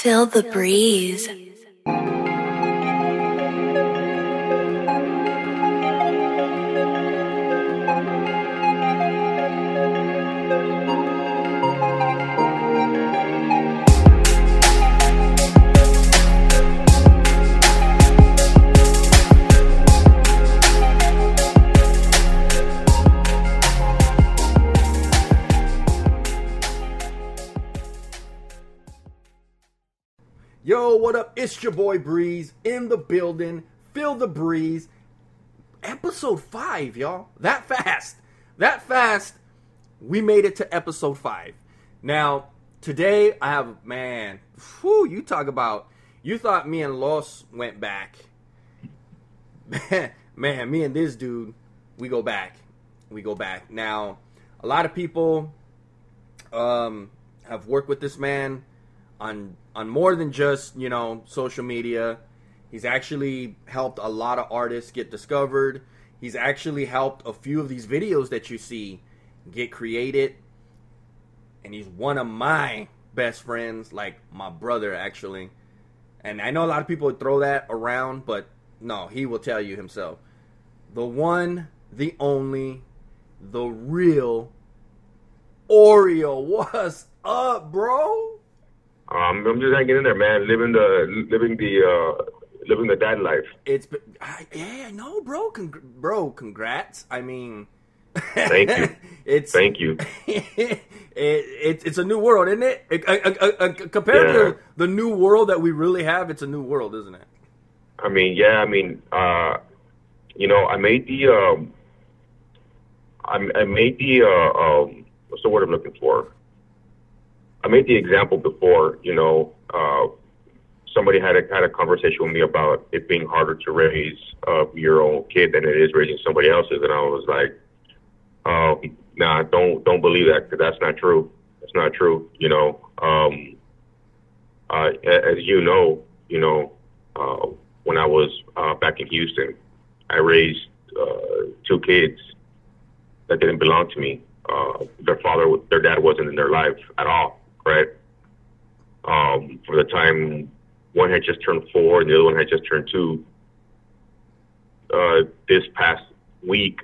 Feel the breeze. Yo, what up? It's your boy Breez in the building. Feel the breeze. Episode 5, y'all. That fast. That fast. We made it to episode 5. Now, today I have, man, whew, you talk about, you thought me and Los went back. man, me and this dude, we go back. We go back. Now, a lot of people um, have worked with this man on on more than just you know social media. He's actually helped a lot of artists get discovered. He's actually helped a few of these videos that you see get created. And he's one of my best friends, like my brother actually. And I know a lot of people throw that around, but no, he will tell you himself. The one, the only, the real Oreo. What's up, bro? Um, I'm just hanging in there, man. Living the living the uh, living the dad life. It's been, I, yeah, no, bro, Cong- bro, congrats. I mean, Thank you. it's Thank you. it, it, it's a new world, isn't it? It- uh, uh, uh, compared Yeah. to the new world that we really have, it's a new world, isn't it? I mean, yeah. I mean, uh, you know, I made the um, I, I made the uh, um, what's the word I'm looking for? I made the example before. You know, uh, somebody had a had a conversation with me about it being harder to raise uh, your own kid than it is raising somebody else's, and I was like, uh, nah, don't don't believe that because that's not true. That's not true. You know, um, uh, as you know, you know, uh, when I was uh, back in Houston, I raised uh, two kids that didn't belong to me. Uh, their father, their dad wasn't in their life at all, right? Um, for the time one had just turned four and the other one had just turned two. Uh, this past week,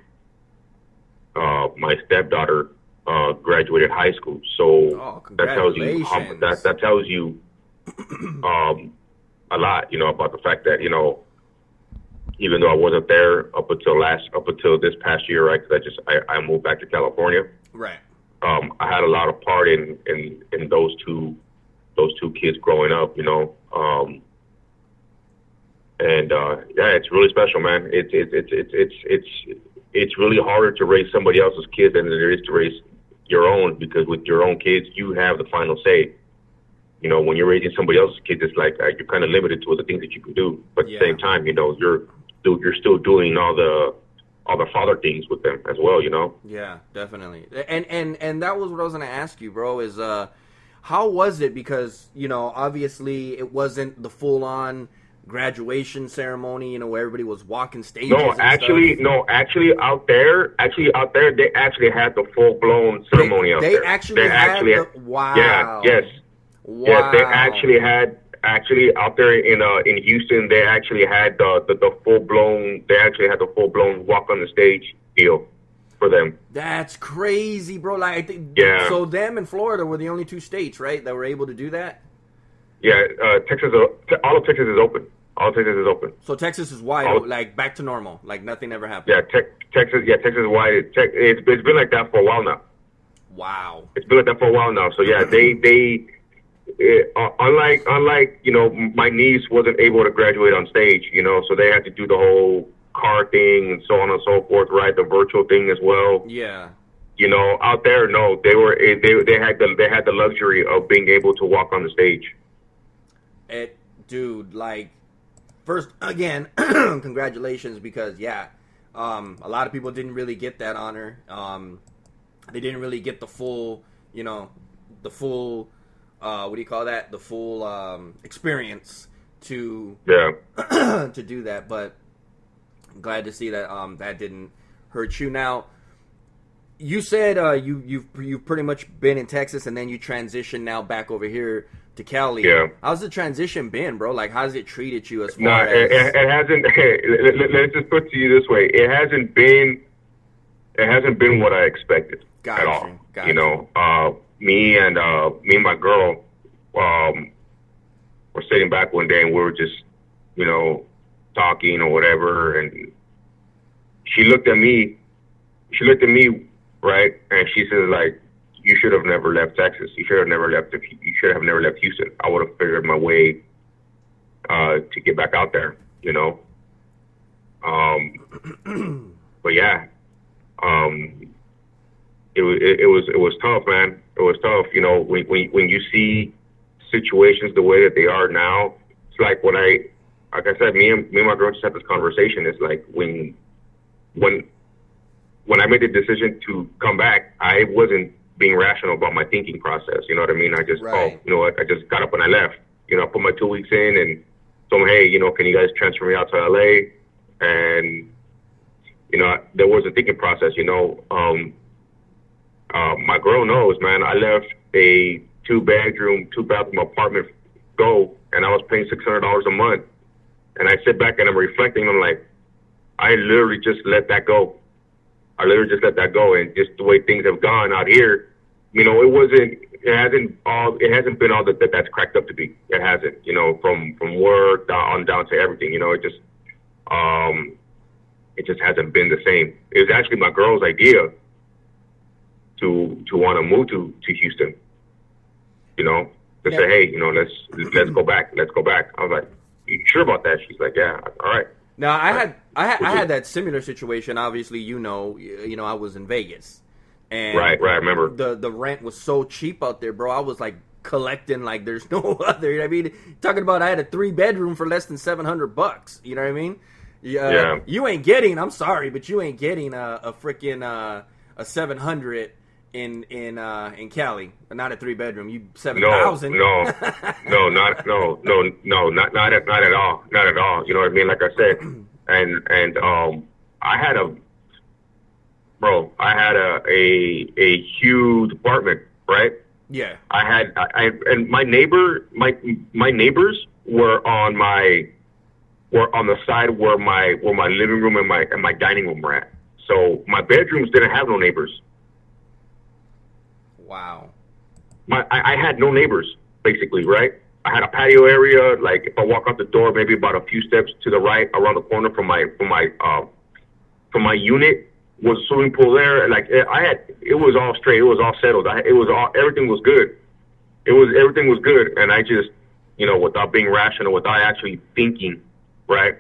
uh, my stepdaughter uh, graduated high school, so Oh, that tells you how, that that tells you um, a lot, you know, about the fact that you know, even though I wasn't there up until last up until this past year, right? Because I just I, I moved back to California. Right. Um, I had a lot of part in in in those two those two kids growing up, you know. Um, and uh, yeah, it's really special, man. It's it's it's it's it's it's it's really harder to raise somebody else's kids than it is to raise your own because with your own kids, you have the final say. You know, when you're raising somebody else's kids, it's like uh, you're kind of limited to the things that you can do. But at Yeah. the same time, you know, you're you're still doing all the the father things with them as well. You know. Yeah, definitely. And and and that was what I was gonna ask you, bro. Is uh, how was it? Because you know, obviously, it wasn't the full on graduation ceremony. You know, where everybody was walking stages. No, and actually, stuff. no, actually, out there, actually, out there, they actually had the full blown ceremony out they there. actually they had actually, the- wow. yeah, yes, Wow. yes, they actually had actually out there in uh in Houston, they actually had the the, the full blown, they actually had the full blown walk on the stage deal for them. That's crazy, bro. Like, I think, Yeah. So them and Florida were the only two states, right, that were able to do that. Yeah, uh, Texas, uh, all of Texas is open. All of Texas is open. So Texas is wide, Oh. like back to normal, like nothing ever happened. Yeah, te- Texas, yeah, Texas is wide. It's, it's been like that for a while now. Wow. It's been like that for a while now. So yeah, they they it, uh, unlike unlike you know my niece wasn't able to graduate on stage, you know, so they had to do the whole car thing and so on and so forth, right? The virtual thing as well. Yeah. You know, out there, no, they were eh, they they had the they had the luxury of being able to walk on the stage. it dude like first again congratulations because yeah um a lot of people didn't really get that honor um they didn't really get the full you know the full uh what do you call that the full um experience to Yeah, to do that but glad to see that um that didn't hurt you now you said uh you you've you've pretty much been in Texas and then you transitioned now back over here to Cali. Yeah. How's the transition been, bro? Like, how's it treated you as far No, as? it, it, hasn't. Hey, let, let- let's just put it to you this way: it hasn't been, it hasn't been what I expected Got at all. got you know, uh, me and uh, me and my girl um, were sitting back one day and we were just, you know, talking or whatever, and she looked at me. She looked at me, right, and she said, like, "You should have never left Texas. You should have never left. You should have never left Houston. I would have figured my way uh, to get back out there, you know. Um, but yeah, um, it was it, it was it was tough, man. It was tough, you know. When when when you see situations the way that they are now, it's like when I, like I said, me and me and my girl just had this conversation. It's like when when when I made the decision to come back, I wasn't being rational about my thinking process. You know what I mean? I just, Right. oh, you know what? I just got up and I left. You know, I put my two weeks in and told them, hey, you know, can you guys transfer me out to LA? And, you know, there was a thinking process, you know. Um, uh, my girl knows, man, I left a two bedroom, two bathroom apartment go and I was paying $600 a month. And I sit back and I'm reflecting. I'm like, I literally just let that go. I literally just let that go, and just the way things have gone out here, you know, it wasn't, it hasn't all, it hasn't been all that, that that's cracked up to be. It hasn't, you know, from from work down on down to everything. You know, it just, um, it just hasn't been the same. It was actually my girl's idea to to want to move to to Houston. You know, to Yeah. say, hey, you know, let's let's go back, let's go back. I was like, you sure about that? She's like, yeah, all right. Now I had I had, I had that similar situation. Obviously, you know, you know, I was in Vegas, and Right, right. I remember. the the rent was so cheap out there, bro. I was like collecting like there's no other. You know what I mean, talking about I had a three bedroom for less than seven hundred bucks. You know what I mean? Yeah, Yeah. You ain't getting. I'm sorry, but you ain't getting a, a freaking uh, a seven hundred in in uh, in Cali. Not a three bedroom. You seven thousand. No, no, no, not no, no, no, not not at not at all, not at all. You know what I mean? Like I said, and and um, I had a, bro, I had a a a huge apartment, right? yeah. I had I, I and my neighbor, my my neighbors were on my were on the side where my where my living room and my and my dining room were at. So my bedrooms didn't have no neighbors. Wow. my I, I had no neighbors basically, right? I had a patio area. Like if I walk out the door, maybe about a few steps to the right, around the corner from my from my um from my unit was a swimming pool there. Like I had, it was all straight. It was all settled. I, it was all everything was good. It was everything was good, and I just you know without being rational, without actually thinking, right?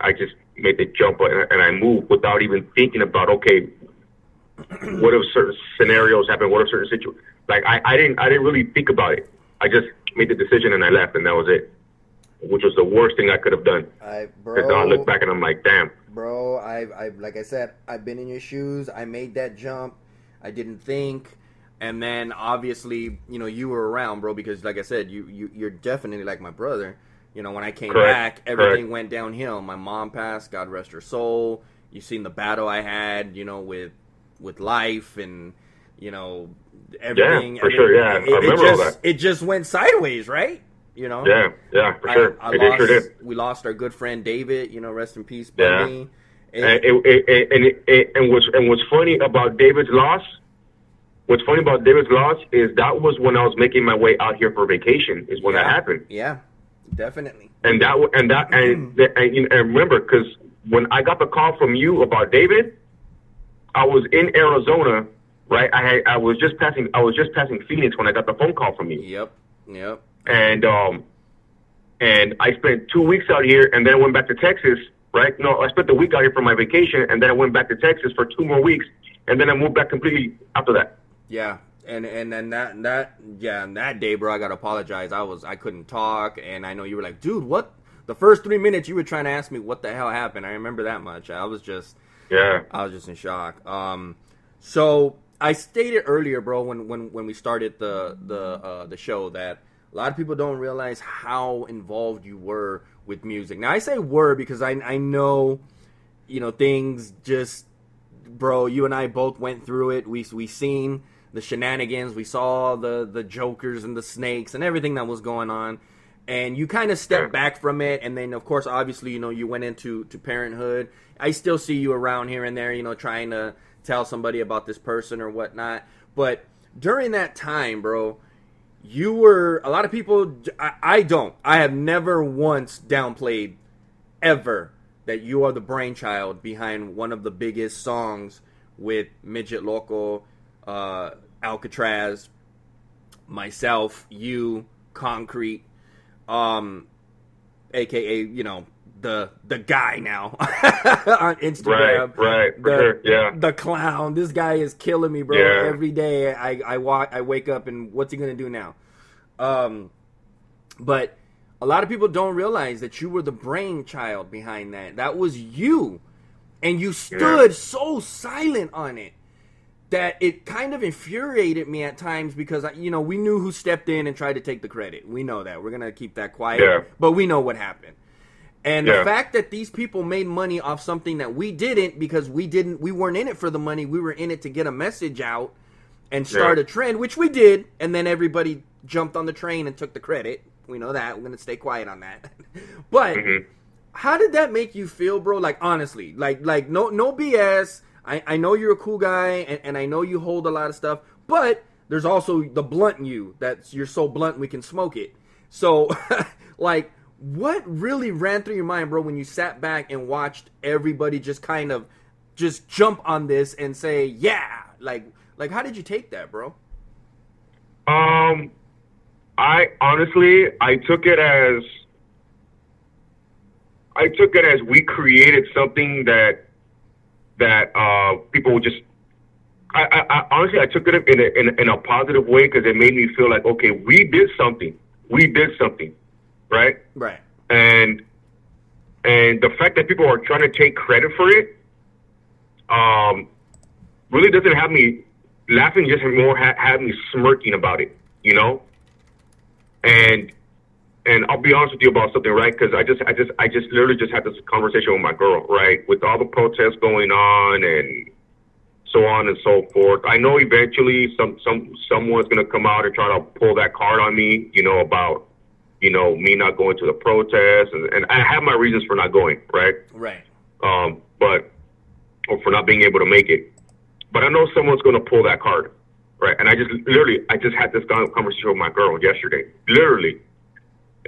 I just made the jump and, and I moved without even thinking about okay, what if certain scenarios happen? What if certain situations? Like I, I didn't I didn't really think about it. I just made the decision and I left, and that was it. Which was the worst thing I could have done. I Because now I look back and I'm like, damn. bro, I, I, like I said, I've been in your shoes. I made that jump. I didn't think. And then obviously, you know, you were around, bro, because like I said, you, you you're definitely like my brother. You know, when I came Correct, back, everything correct. went downhill. My mom passed, God rest her soul. You seen the battle I had, you know, with with life and you know everything. Yeah, for every- sure, yeah. I it, it remember all just, that. It just went sideways, right? You know. Yeah, yeah, for sure. I, I it lost, sure did. We lost our good friend David. You know, rest in peace, Yeah. It- And it, it, it, and it, it, and what's and what's funny about David's loss, what's funny about David's loss is that was when I was making my way out here for vacation. Is when that happened. yeah, definitely. and that and that and, mm-hmm. and, and remember because when I got the call from you about David, I was in Arizona, right? I had, I was just passing I was just passing Phoenix when I got the phone call from you, Yep, yep. and um, and I spent two weeks out here, and then I went back to Texas, right? No, I spent the week out here for my vacation, and then I went back to Texas for two more weeks, and then I moved back completely after that. Yeah, and and then that that yeah, and that day, bro, I gotta apologize. I was I couldn't talk, and I know you were like, dude, what? The first three minutes you were trying to ask me what the hell happened. I remember that much. I was just Yeah, I was just in shock. Um, so I stated earlier, bro, when when when we started the the uh, the show that a lot of people don't realize how involved you were with music. Now I say were because I I know, you know, things just, bro. You and I both went through it. We we seen the shenanigans. We saw the the jokers and the snakes and everything that was going on. And you kind of stepped back from it, and then of course, obviously, you know, you went into to parenthood. I still see you around here and there, you know, trying to tell somebody about this person or whatnot. But during that time, bro, you were a lot of people. I, I don't. I have never once downplayed ever that you are the brainchild behind one of the biggest songs with Midget Loco, uh, Alcatraz, myself, you, Concrete, um, aka you know the the guy now on Instagram. Right, right, the, sure, yeah. The clown. This guy is killing me, bro. Yeah. Every day I I walk, I wake up, and what's he gonna do now? Um, but a lot of people don't realize that you were the brainchild behind that. That was you, and you stood so silent on it that it kind of infuriated me at times because you know we knew who stepped in and tried to take the credit. We know that. We're gonna keep that quiet, Yeah. but we know what happened. And the fact that these people made money off something that we didn't because we didn't we weren't in it for the money, we were in it to get a message out and start Yeah. a trend, which we did, and then everybody jumped on the train and took the credit. We know that. We're going to stay quiet on that. but Mhm. how did that make you feel, bro? Like honestly, like like no no BS. I, I know you're a cool guy and, and I know you hold a lot of stuff, but there's also the blunt you that's you're so blunt we can smoke it. So like what really ran through your mind, bro, when you sat back and watched everybody just kind of just jump on this and say, Yeah, like like how did you take that, bro? Um, I honestly, I took it as, I took it as we created something that, that uh, people would just. I, I, I honestly, I took it in a, in, a- in a positive way because it made me feel like, okay, we did something. We did something, right? Right. and and the fact that people are trying to take credit for it um really doesn't have me laughing just more ha- have me smirking about it you know and and I'll be honest with you about something right because I just I just I just literally just had this conversation with my girl right with all the protests going on and so on and so forth. I know eventually some some someone's gonna come out and try to pull that card on me, you know, about you know me not going to the protest, and, and I have my reasons for not going, right? Right. Um, but or for not being able to make it. But I know someone's gonna pull that card, right? And I just literally I just had this conversation with my girl yesterday, literally,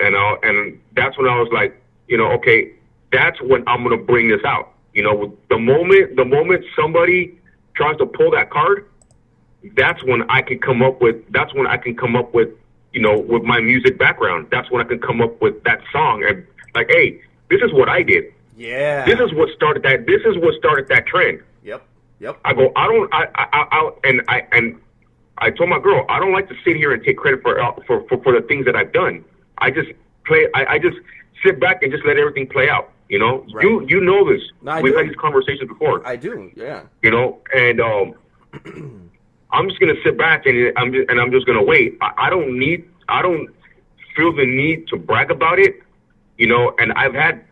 and and that's when I was like, you know, okay, that's when I'm gonna bring this out. You know, the moment the moment somebody tries to pull that card, that's when I can come up with that's when I can come up with you know with my music background. That's when I can come up with that song and like, hey, this is what I did. Yeah. This is what started that. This is what started that trend. Yep. Yep. I go, I don't, I, I, I, I and I and I told my girl, I don't like to sit here and take credit for uh, for for, for the things that I've done. I just play. I, I just sit back and just let everything play out. You know, Right. you you know this. No, We've do. had these conversations before. I do. Yeah. you know, and um, I'm just gonna sit back and I'm just, and I'm just gonna wait. I, I don't need. I don't feel the need to brag about it. You know, and I've had,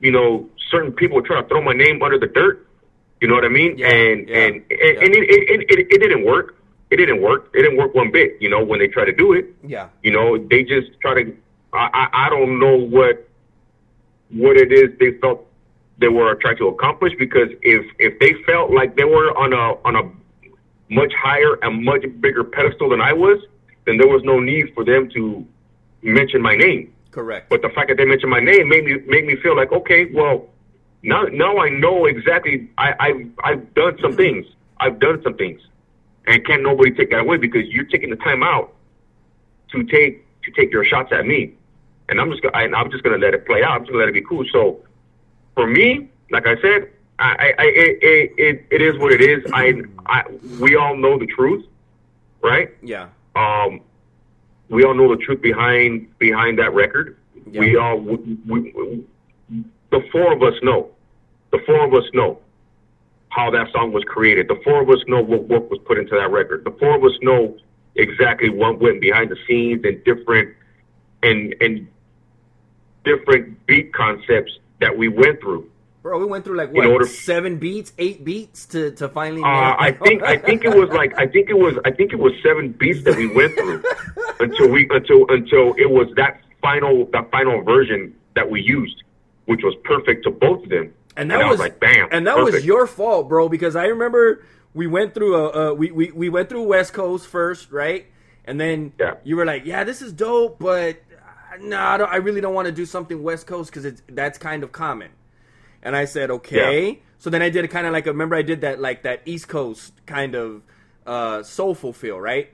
you know, certain people try to throw my name under the dirt. You know what I mean? Yeah, and, yeah, and and yeah. and it, it, it, it, it didn't work. It didn't work. It didn't work one bit. You know, when they try to do it, Yeah. you know, they just try to. I I, I don't know what what it is they felt they were trying to accomplish because if if they felt like they were on a on a much higher and much bigger pedestal than I was, then there was no need for them to mention my name. Correct. But the fact that they mentioned my name made me made me feel like okay, well, now now I know exactly. I I've I've done some mm-hmm. things. I've done some things, and can't nobody take that away because you're taking the time out to take to take your shots at me, and I'm just gonna and I'm just gonna let it play out. I'm just gonna let it be cool. So for me, like I said, I, I, I it, it, it, is what it is. I, I, we all know the truth, right? yeah. Um, we all know the truth behind behind that record. Yeah. We all, we, we, the four of us know. The four of us know how that song was created. The four of us know what work was put into that record. The four of us know exactly what went behind the scenes and different and and different beat concepts that we went through. Bro, we went through like what order- seven beats, eight beats to to finally. Uh, I think I think it was like I think it was I think it was seven beats that we went through until we until until it was that final that final version that we used, which was perfect to both of them. and that I was, was like, bam, and that was your fault, bro. Because I remember we went through a, uh, we, we we went through West Coast first, right? And then Yeah. you were like, "Yeah, this is dope, but no, I, don't, I really don't want to do something West Coast because it's that's kind of common." And I said, "Okay." So then I did kind of like a, remember I did that like that East Coast kind of uh, soulful feel, right?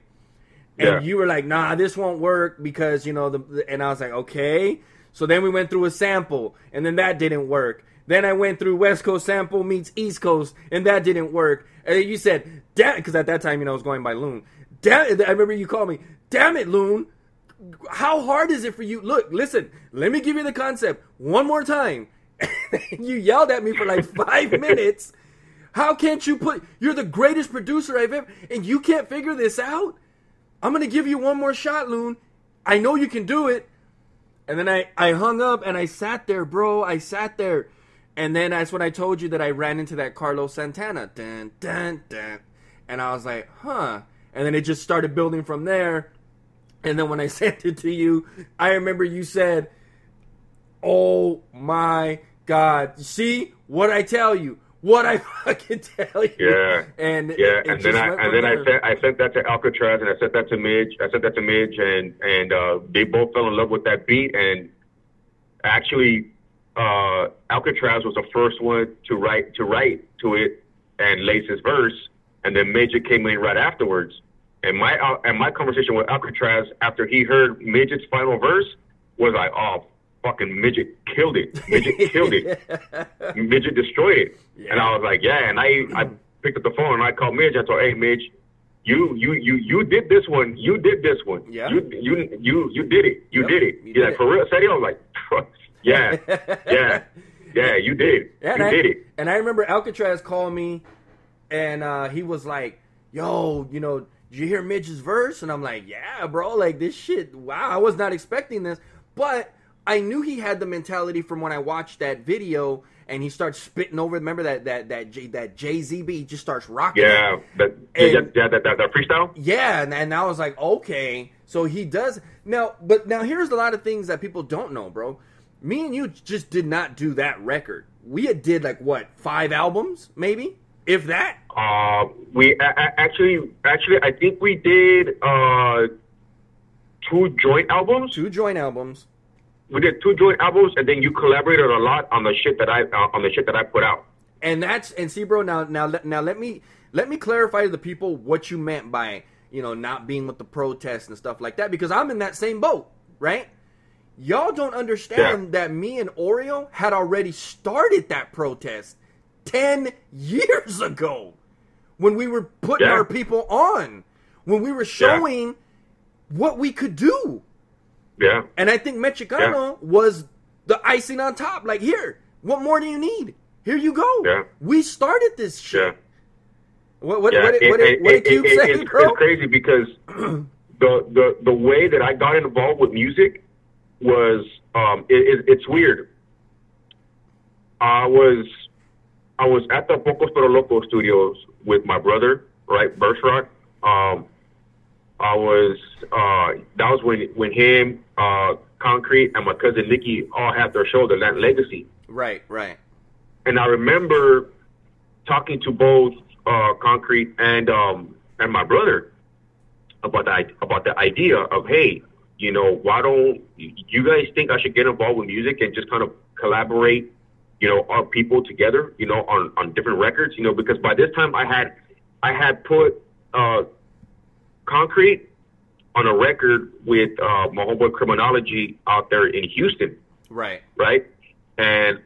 And Yeah. you were like, "Nah, this won't work because you know the." the- And I was like, "Okay." So then we went through a sample, and then that didn't work. Then I went through West Coast sample meets East Coast, and that didn't work. And then you said, "Damn," because at that time you know I was going by Loon. Damn, I remember you called me. Damn it, Loon. How hard is it for you? Look, listen. Let me give you the concept one more time. you yelled at me for like five minutes. How can't you put? You're the greatest producer I've ever, and you can't figure this out. I'm gonna give you one more shot, Loon. I know you can do it. And then I, I hung up and I sat there, bro. I sat there. And then that's when I told you that I ran into that Carlos Santana. Dun, dun, dun. And I was like, huh. And then it just started building from there. And then when I sent it to you, I remember you said, oh my God. You see what I tell you? What I fucking tell you. Yeah. And Yeah, it- it and then I and then I sent I sent that to Alcatraz and I sent that to Midge. I sent that to Midge and and uh, they both fell in love with that beat and actually uh, Alcatraz was the first one to write to write to it and lace his verse and then Midget came in right afterwards. And my uh, and my conversation with Alcatraz after he heard Midget's final verse was like, oh fucking Midget killed it. Midget killed it. Midget destroyed it. And I was like, yeah. And I, I picked up the phone and I called Midge. I told, hey, Midge, you, you, you, you did this one. You did this one. Yeah. You, you, you, you did it. You Yep, did it. you He's did like, it. for real, Sadie? I was like, yeah, yeah, yeah. You did. Yeah, you I, did it. And I remember Alcatraz called me, and uh, he was like, "Yo, you know, did you hear Midge's verse?" And I'm like, "Yeah, bro. Like this shit. Wow, I was not expecting this." But I knew he had the mentality from when I watched that video, and he starts spitting over. Remember that that that J, that Jay Z beat just starts rocking. Yeah, that, And- yeah, yeah, that, that, that freestyle. Yeah, and, and I was like, okay, so he does now. But now here's a lot of things that people don't know, bro. Me and you just did not do that record. We had did like what five albums, maybe, if that. Uh, we a- a- actually, actually, I think we did uh, two joint albums. Two joint albums. We did two joint albums, and then you collaborated a lot on the shit that I uh, on the shit that I put out. and that's and see bro now now let- now let me let me clarify to the people what you meant by you know not being with the protests and stuff like that because i'm in that same boat right y'all don't understand Yeah. that me and oreo had already started that protest 10 years ago when we were putting Yeah. our people on when we were showing what we could do Yeah, and I think Mexicano was the icing on top. Like, here, what more do you need? Here you go. Yeah. We started this shit. yeah. What, what, yeah, what, it- what, it- what it- Cube it- say, it's, it's crazy because the, the the way that I got involved with music was um, it, it, it's weird. I was I was at the Pocos Pero Loco studios with my brother, right, Burst Rock. Um, I was uh, that was when when him, uh, Concrete, and my cousin Nikki all had their show, The Legacy. Right, right. and I remember talking to both uh, Concrete and um, and my brother about the about the idea of hey, you know, why don't you guys think I should get involved with music and just kind of collaborate, you know, our people together, you know, on on different records, you know, because by this time I had I had put uh, Concrete on a record with uh, my homeboy Criminology out there in Houston Right. right? And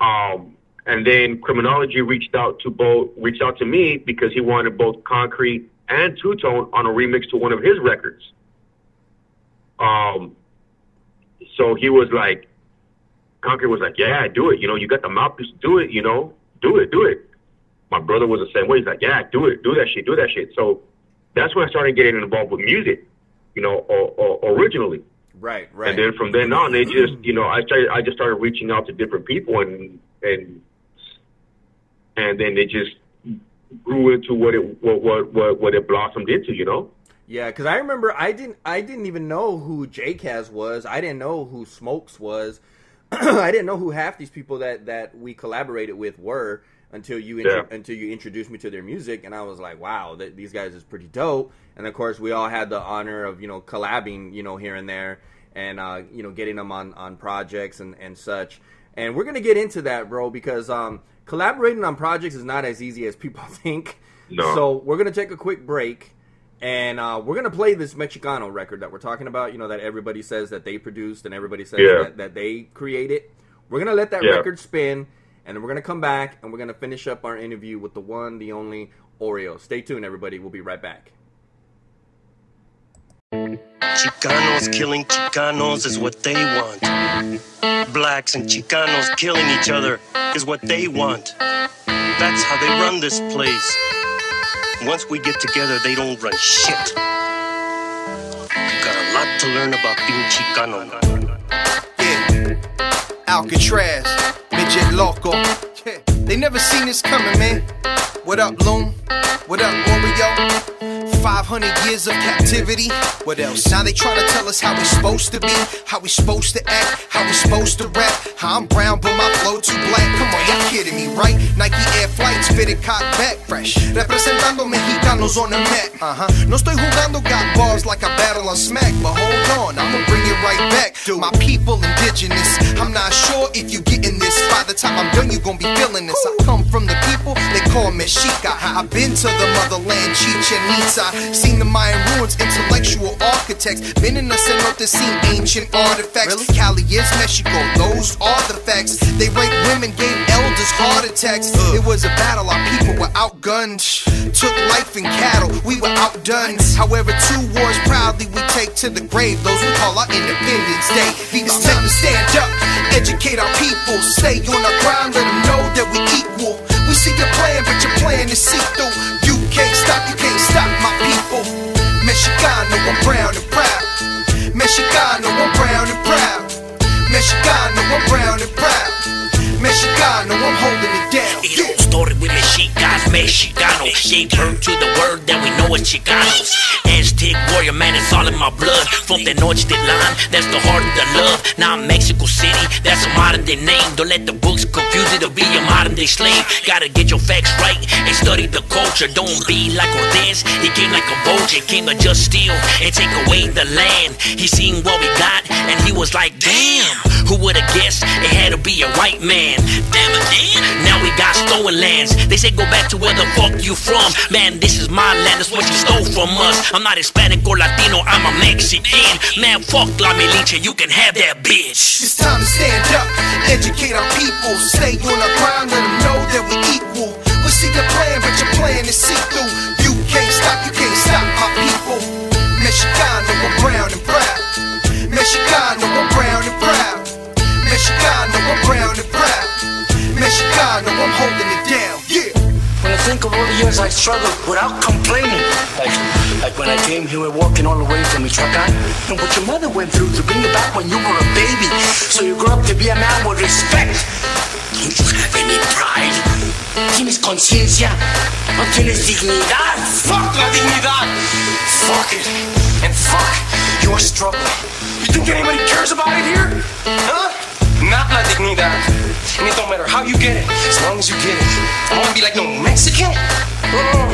um, and then criminology reached out to both reached out to me because he wanted both Concrete and Two Tone on a remix to one of his records. Um, so he was like, Concrete was like, yeah, do it. You know, you got the mouthpiece, do it. You know, do it, do it. My brother was the same way. He's like, yeah, do it, do that shit, do that shit. So that's when I started getting involved with music. You know, or, or, originally. Right, right. And then from then on, they just, you know, I started, I just started reaching out to different people, and and and then they just grew into what it what what what, what it blossomed into. You know. Yeah, because I remember I didn't I didn't even know who JCaz was. I didn't know who Smokes was. I didn't know who half these people that that we collaborated with were until you Yeah. until you introduced me to their music, and I was like, wow, that these guys is pretty dope. And of course, we all had the honor of you know collabing, you know, here and there, and uh, you know getting them on on projects and and such. And we're gonna get into that, bro, because um, collaborating on projects is not as easy as people think. No. So we're gonna take a quick break. And uh, we're gonna play this Mexicano record that we're talking about. You know that everybody says that they produced and everybody says Yeah. that, that they created. We're gonna let that Yeah. record spin, and then we're gonna come back and we're gonna finish up our interview with the one, the only Oreo. Stay tuned, everybody. We'll be right back. Chicanos killing Chicanos is what they want. Blacks and Chicanos killing each other is what they want. That's how they run this place. Once we get together, they don't run shit. You got a lot to learn about being Chicano. Yeah. Alcatraz, midget loco. Yeah. They never seen this coming, man. What up, Loon? What up, Oreo? 500 years of captivity. What else? Now they trying to tell us how we supposed to be, how we supposed to act, how we supposed to rap. How I'm brown, but my flow too black. Come on, y'all kidding me, right? Nike Air Flights fitted cock back fresh. Representando mexicanos on the mat. Uh huh. No estoy jugando, got bars like a battle on smack. But hold on, I'ma bring it right back. My people indigenous. I'm not sure if you getting this. By the time I'm done, you gon' be feeling this. I come from the people, they call me Chica. I've been to the motherland, Chichen Itza. Seen the Mayan ruins, intellectual architects. Been in the cenote, seen ancient artifacts. Cali is Mexico, those are the facts. They raped women, gave elders heart attacks. It was a battle, our people were outgunned. Took life in cattle, we were outdone. However, two wars proudly we take to the grave. Those we call our Independence Day. It's time to stand up, educate our people. Stay on our grind, let them know that we equal. We see your plan, but your plan is see through. Can't stop, you can't stop my people. Mexicano, I'm brown and proud. Mexicano, I'm brown and proud. Mexicano, I'm brown and proud. Mexicano, I'm holding it down. Y don't story with Mexicas, Mexicano. Gave birth to the word that we know as Chicanos. Aztec warrior, man, it's all in my blood. From the Tenochtitlan, that's the heart of the love. Now I'm Mexico City, that's a modern day name. Don't let the books confuse you to be a modern day slave. Gotta get your facts right and study the culture. Don't be like Cortez, he came like a vulture, came to just steal and take away the land. He seen what we got and he was like, damn, who would have guessed it had to be a white man? Damn again. Now we got stolen lands. They say go back to where the fuck you from. Man, this is my land, that's what you stole from us. I'm not Hispanic or Latino, I'm a Mexican. Man, fuck La Milicia, you can have that bitch. It's time to stand up, educate our people. Stay on the grind, let them know that we equal. We see your plan, but your plan is see through. You can't stop, you can't stop my people. Mexicano, I'm brown and proud. Mexicano, I'm brown and proud. Mexicano, I'm brown and proud. Mexicano, I'm holding it down. Yeah. When I think of all the years I struggled without complaining, like, like when I came here walking all the way from Michoacan, and what your mother went through to bring you back when you were a baby, so you grew up to be a man with respect. Don't you have any pride? ¿Tienes conciencia? ¿No tienes dignidad? Fuck la dignidad! Fuck it! And fuck your struggle. You think anybody cares about it here? Huh? Not la dignidad. And it don't matter how you get it, as long as you get it. I wanna be like no Mexican. Oh,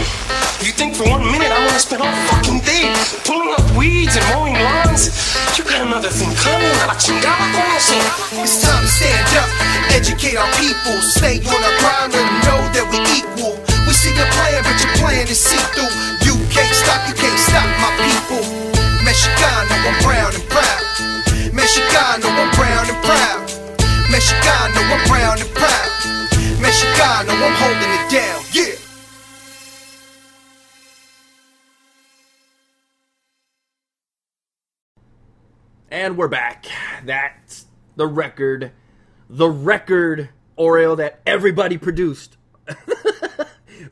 you think for one minute I wanna spend all fucking day pulling up weeds and mowing lawns? You got another thing coming. A la chingada con eso. It's time to stand up, educate our people. Stay on our let them know that we equal. We see your plan, but your plan is see through. You can't stop, you can't stop my people. Mexicano, I'm brown and proud. Mexicano, I'm brown and proud. Mexicano, I'm brown and proud. Mexicano, I'm holding it down. Yeah. And we're back. That's the record. The record, Oreo, that everybody produced.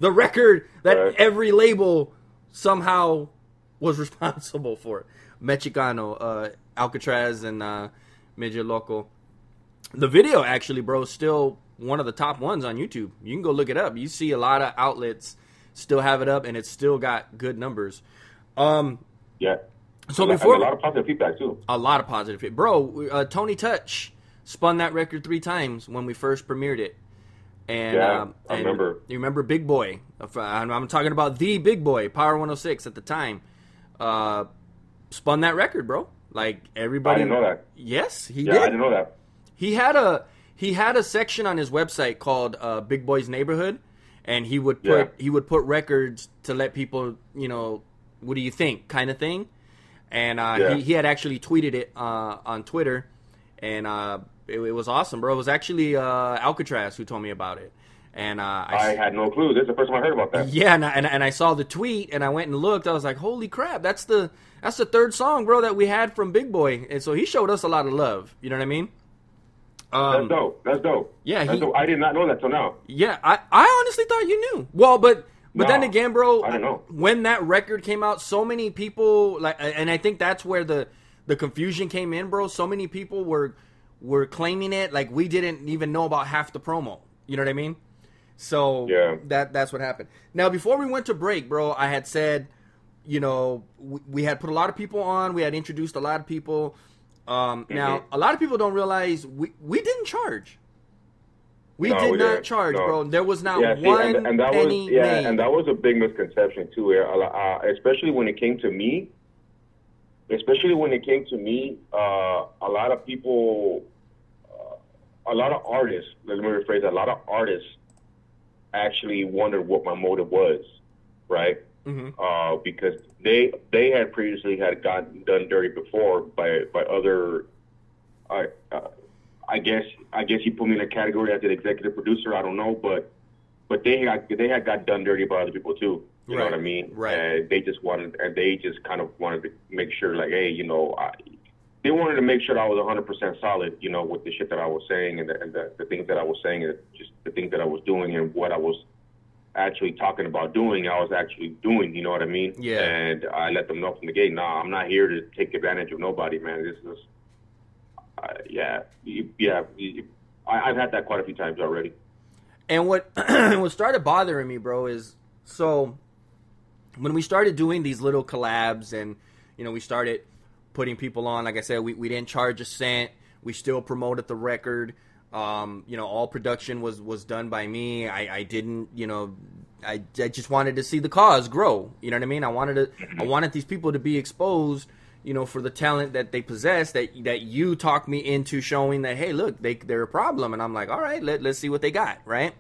the record that Right. every label somehow was responsible for. Mexicano, uh, Alcatraz, and uh, Midget Loco. The video, actually, bro, still one of the top ones on YouTube. You can go look it up. You see a lot of outlets still have it up, and it's still got good numbers. Um, Yeah. so And before a lot of positive feedback too. a lot of positive hit. Bro, uh, Tony Touch spun that record three times when we first premiered it. And, Yeah, um, I remember. You remember Big Boy? I'm I'm talking about the Big Boy, Power 106 at the time. Uh, spun that record, bro. Like everybody. I didn't know that. Yes, he Yeah, did. I didn't know that. He had a he had a section on his website called uh, Big Boy's Neighborhood, and he would put Yeah. he would put records to let people you know what do you think kind of thing, and uh, Yeah. he he had actually tweeted it uh, on Twitter, and uh, it, it was awesome, bro. It was actually uh, Alcatraz who told me about it, and uh, I had no clue. This is the first time I heard about that. yeah, and I, and, and I saw the tweet, and I went and looked. I was like, "Holy crap! That's the that's the third song, bro, that we had from Big Boy." And so he showed us a lot of love. You know what I mean? Um, That's dope. That's dope. yeah, That's he- dope. I did not know that till now. Yeah, I, I honestly thought you knew. Well, but but then No, again, bro, I don't know. when that record came out, so many people like, and I think that's where the the confusion came in, bro. So many people were were claiming it like we didn't even know about half the promo. You know what I mean? So Yeah. that that's what happened. Now, before we went to break, bro, I had said, you know, we, we had put a lot of people on. We had introduced a lot of people. Um, Now, Mm-hmm. a lot of people don't realize we we didn't charge. We No, did we not charge, No. bro. There was not yeah, see, one and, and that penny was yeah, made. and that was a big misconception too. Uh, especially when it came to me, especially when it came to me, uh, a lot of people, uh, a lot of artists. Let me rephrase that. A lot of artists actually wondered what my motive was, right? Mhm. Uh, because they they had previously had gotten done dirty before by by other. I uh, I guess I guess you put me in a category as an executive producer. I don't know, but but they got they had got done dirty by other people too. You know what I mean? right. And they just wanted and they just kind of wanted to make sure, like, hey, you know, I, they wanted to make sure I was 100 percent solid. You know, with the shit that I was saying and the, and the, the things that I was saying and just the things that I was doing and what I was actually talking about doing, I was actually doing. You know what I mean? Yeah. And I let them know from the gate, nah, I'm not here to take advantage of nobody, man. This is, uh, yeah, yeah. I, I've had that quite a few times already. And what what started bothering me, bro, is so when we started doing these little collabs and you know we started putting people on. Like I said, we, we didn't charge a cent. We still promoted the record. Um, you know, all production was was done by me. I, I didn't, you know, I, I just wanted to see the cause grow. You know what I mean? I wanted to I wanted these people to be exposed. You know, for the talent that they possess, that that you talked me into showing that hey, look, they they're a problem, and I'm like, all right, let let's see what they got, right?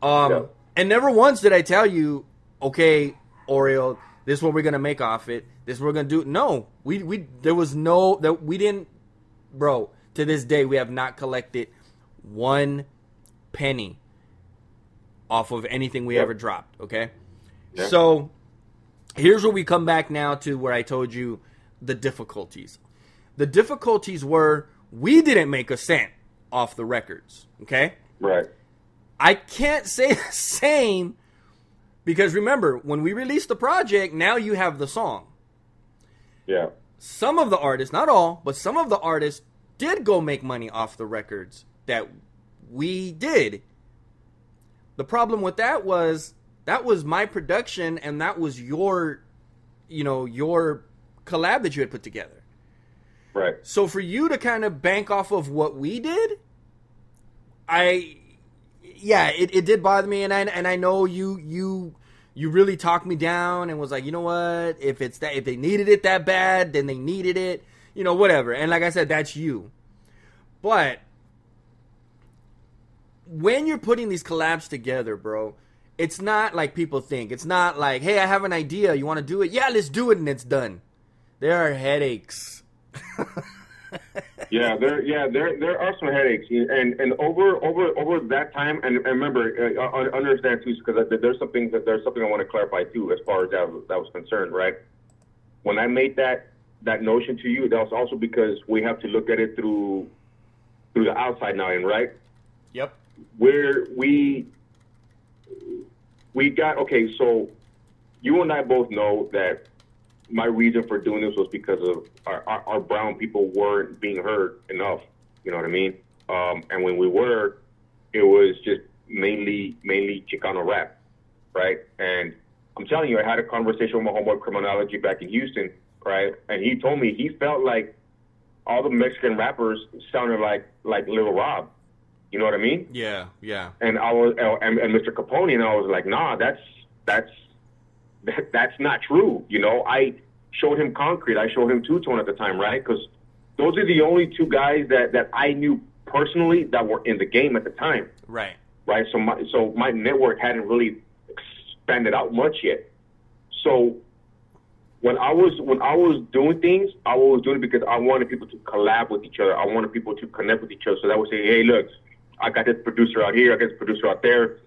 Um, Yeah. and never once did I tell you, okay, Oreo, this is what we're gonna make off it. This is what we're gonna do. No, we we there was no that we didn't, bro. To this day, we have not collected one penny off of anything we Yep. ever dropped. Okay, Yeah. so here's where we come back now to where I told you the difficulties. The difficulties were we didn't make a cent off the records. Okay. Right. I can't say the same because remember, when we released the project, now you have the song. Yeah. Some of the artists, not all, but some of the artists did go make money off the records that we did. The problem with that was that was my production and that was your you know, your collab that you had put together. Right. So for you to kind of bank off of what we did, I yeah, it, it did bother me and I and I know you you you really talked me down and was like, you know what, if it's that if they needed it that bad, then they needed it, you know, whatever. And like I said, that's you. But when you're putting these collabs together, bro, it's not like people think. It's not like, hey, I have an idea, you want to do it? Yeah, let's do it and it's done. There are headaches. Yeah, there, yeah, there, there are some headaches, and and over, over, over that time, and, and remember, uh, understand too, because there's something that there's something I want to clarify too, as far as that that was concerned, right? When I made that that notion to you, that was also because we have to look at it through through the outside now, and right, Yep. where we we got okay. So you and I both know that my reason for doing this was because of our, our, our brown people weren't being heard enough. You know what I mean? Um, and when we were, it was just mainly mainly Chicano rap, right? And I'm telling you, I had a conversation with my homeboy Criminology back in Houston, right? And he told me he felt like all the Mexican rappers sounded like like Little Rob. You know what I mean? Yeah, yeah. And I was and, and Mr. Capone, and I was like, nah, that's that's that, that's not true. You know, I showed him Concrete, I showed him Two Tone at the time, right? Because those are the only two guys that that I knew personally that were in the game at the time, Right. right? So my so my network hadn't really expanded out much yet. So when I was when I was doing things, I was doing it because I wanted people to collab with each other. I wanted people to connect with each other. So that would say, hey, look, I got this producer out here, I got this producer out there.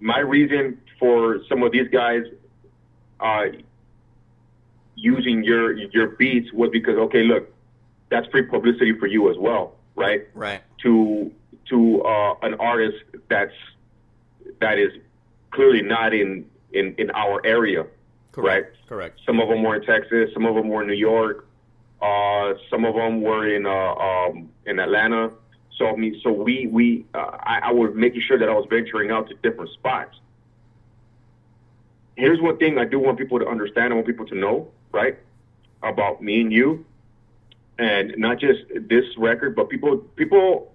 My reason for some of these guys uh, using your your beats was because okay, look, that's free publicity for you as well, right? Right. to to uh, an artist that's that is clearly not in in, in our area, right? Correct. Some of them were in Texas, some of them were in New York, uh, some of them were in uh, um, in Atlanta. So I mean, so we we uh, I, I was making sure that I was venturing out to different spots. Here's one thing I do want people to understand. I want people to know, right, about me and you, and not just this record, but people people